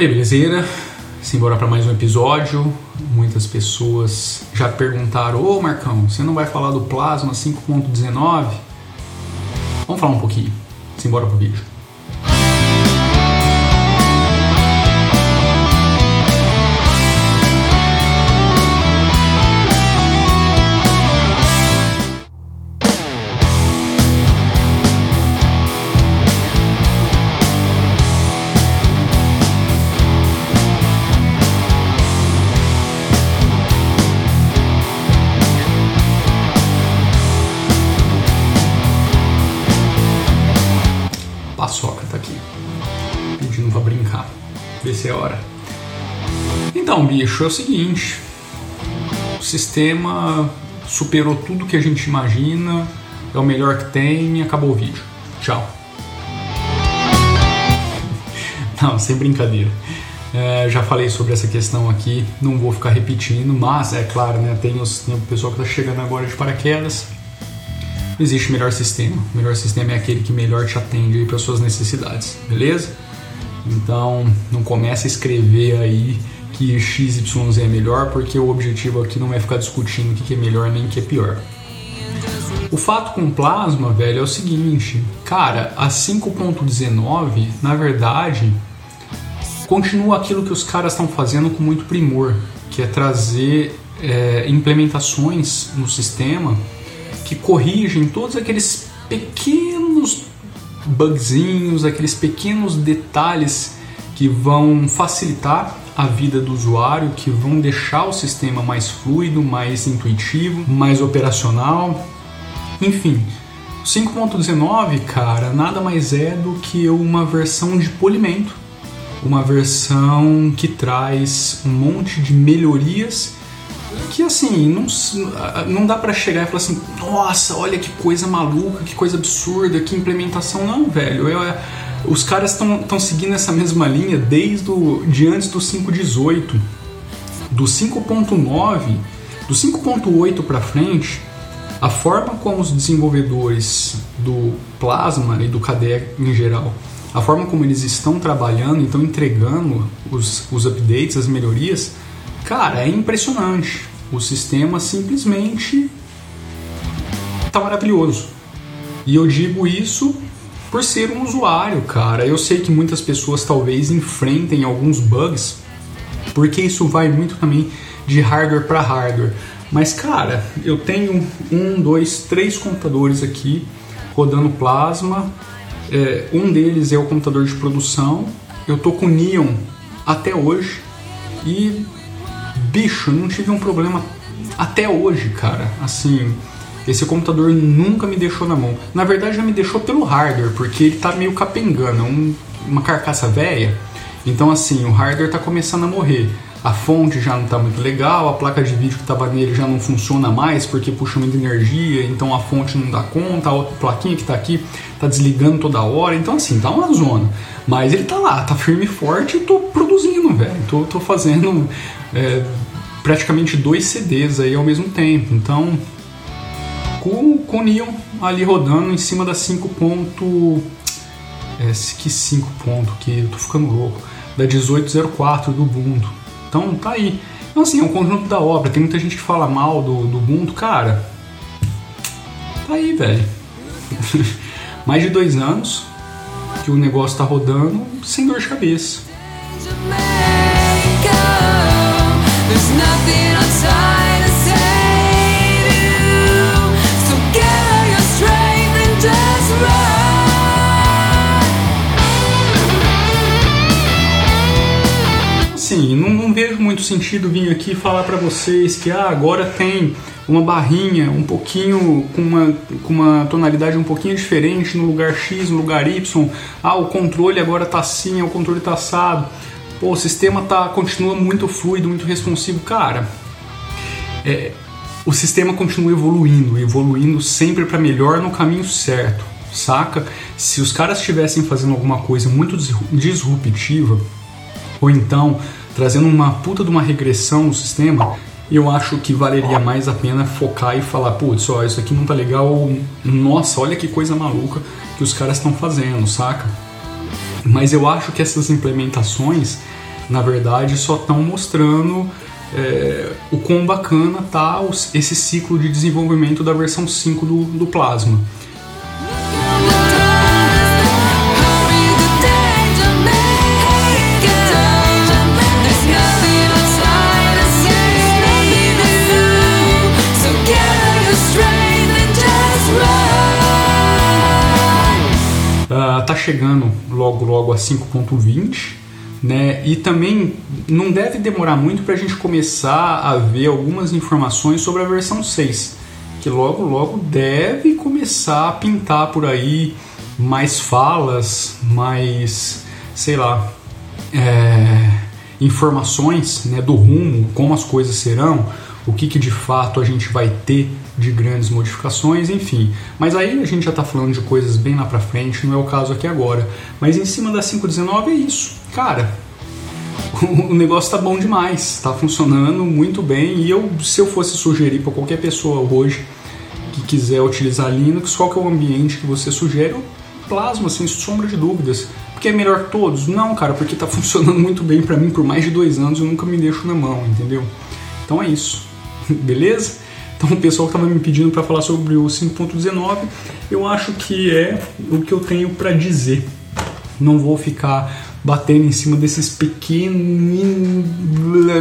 E aí, belezeira? Simbora para mais um episódio. Muitas pessoas já perguntaram: Ô Marcão, você não vai falar do Plasma 5.19? Vamos falar um pouquinho. Simbora pro vídeo. Paçoca tá aqui. Pedindo pra brincar. Vê se é hora. Então, bicho, é o seguinte. O sistema superou tudo que a gente imagina. É o melhor que tem. Acabou o vídeo. Tchau. Não, sem brincadeira. É, já falei sobre essa questão aqui, não vou ficar repetindo, mas é claro, né, tem, os, tem o pessoal que está chegando agora de paraquedas. Existe melhor sistema. O melhor sistema é aquele que melhor te atende para suas necessidades, beleza? Então não comece a escrever aí que XYZ é melhor, porque o objetivo aqui não é ficar discutindo o que é melhor nem o que é pior. O fato com plasma, velho, é o seguinte, cara, a 5.19, na verdade, continua aquilo que os caras estão fazendo com muito primor, que é trazer é, implementações no sistema que corrigem todos aqueles pequenos bugzinhos, aqueles pequenos detalhes que vão facilitar a vida do usuário, que vão deixar o sistema mais fluido, mais intuitivo, mais operacional. Enfim, 5.19, cara, nada mais é do que uma versão de polimento uma versão que traz um monte de melhorias que assim não, não dá para chegar e falar assim nossa olha que coisa maluca que coisa absurda que implementação não velho eu, é, os caras estão seguindo essa mesma linha desde o, de antes do 5.18 do 5.9 do 5.8 para frente a forma como os desenvolvedores do Plasma e do KDE em geral a forma como eles estão trabalhando, estão entregando os, os updates, as melhorias, cara, é impressionante. O sistema simplesmente tá maravilhoso. E eu digo isso por ser um usuário, cara. Eu sei que muitas pessoas talvez enfrentem alguns bugs, porque isso vai muito também de hardware para hardware. Mas, cara, eu tenho um, dois, três computadores aqui rodando Plasma é, um deles é o computador de produção. Eu tô com Neon até hoje e bicho, não tive um problema até hoje, cara. Assim, esse computador nunca me deixou na mão. Na verdade, já me deixou pelo hardware, porque ele tá meio capengando, é um, uma carcaça velha. Então, assim, o hardware tá começando a morrer a fonte já não está muito legal, a placa de vídeo que estava nele já não funciona mais porque puxa muita energia, então a fonte não dá conta, a outra plaquinha que está aqui está desligando toda hora, então assim, tá uma zona. Mas ele tá lá, tá firme e forte e tô produzindo, velho. Tô, tô fazendo é, praticamente dois CDs aí ao mesmo tempo. Então, com, com o Neon ali rodando em cima da 5 ponto... É, que 5 ponto, que eu tô ficando louco. Da 1804 do Ubuntu. Então tá aí. Então assim, é um conjunto da obra. Tem muita gente que fala mal do, do cara. Tá aí, velho. Mais de dois anos que o negócio tá rodando sem dor de cabeça. Run. Sim, não, não vejo muito sentido vir aqui falar para vocês que ah, agora tem uma barrinha um pouquinho com uma, com uma tonalidade um pouquinho diferente no lugar X, no lugar Y. Ah, o controle agora tá assim, o controle tá assado. Pô, o sistema tá continua muito fluido, muito responsivo, cara. É, o sistema continua evoluindo, evoluindo sempre para melhor no caminho certo, saca? Se os caras estivessem fazendo alguma coisa muito disruptiva, ou então trazendo uma puta de uma regressão no sistema, eu acho que valeria mais a pena focar e falar, putz, ó, isso aqui não tá legal, nossa, olha que coisa maluca que os caras estão fazendo, saca? Mas eu acho que essas implementações Na verdade, só estão mostrando é, o quão bacana tá esse ciclo de desenvolvimento da versão 5 do, do Plasma. Uh, tá chegando logo logo a 5.20 né? E também não deve demorar muito para a gente começar a ver algumas informações sobre a versão 6, que logo logo deve começar a pintar por aí mais falas, mais, sei lá, é, informações né, do rumo, como as coisas serão, o que, que de fato a gente vai ter de grandes modificações, enfim. Mas aí a gente já está falando de coisas bem lá para frente, não é o caso aqui agora. Mas em cima da 519 é isso. Cara, o negócio tá bom demais, tá funcionando muito bem. E eu, se eu fosse sugerir para qualquer pessoa hoje que quiser utilizar Linux, qual que é o ambiente que você sugere? O Plasma, sem sombra de dúvidas. Porque é melhor que todos? Não, cara, porque tá funcionando muito bem para mim por mais de dois anos, eu nunca me deixo na mão, entendeu? Então é isso, beleza? Então, o pessoal que estava me pedindo para falar sobre o 5.19, eu acho que é o que eu tenho para dizer. Não vou ficar batendo em cima desses pequenos,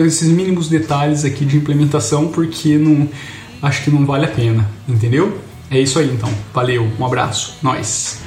esses mínimos detalhes aqui de implementação, porque não acho que não vale a pena, entendeu? É isso aí então. Valeu, um abraço, nós.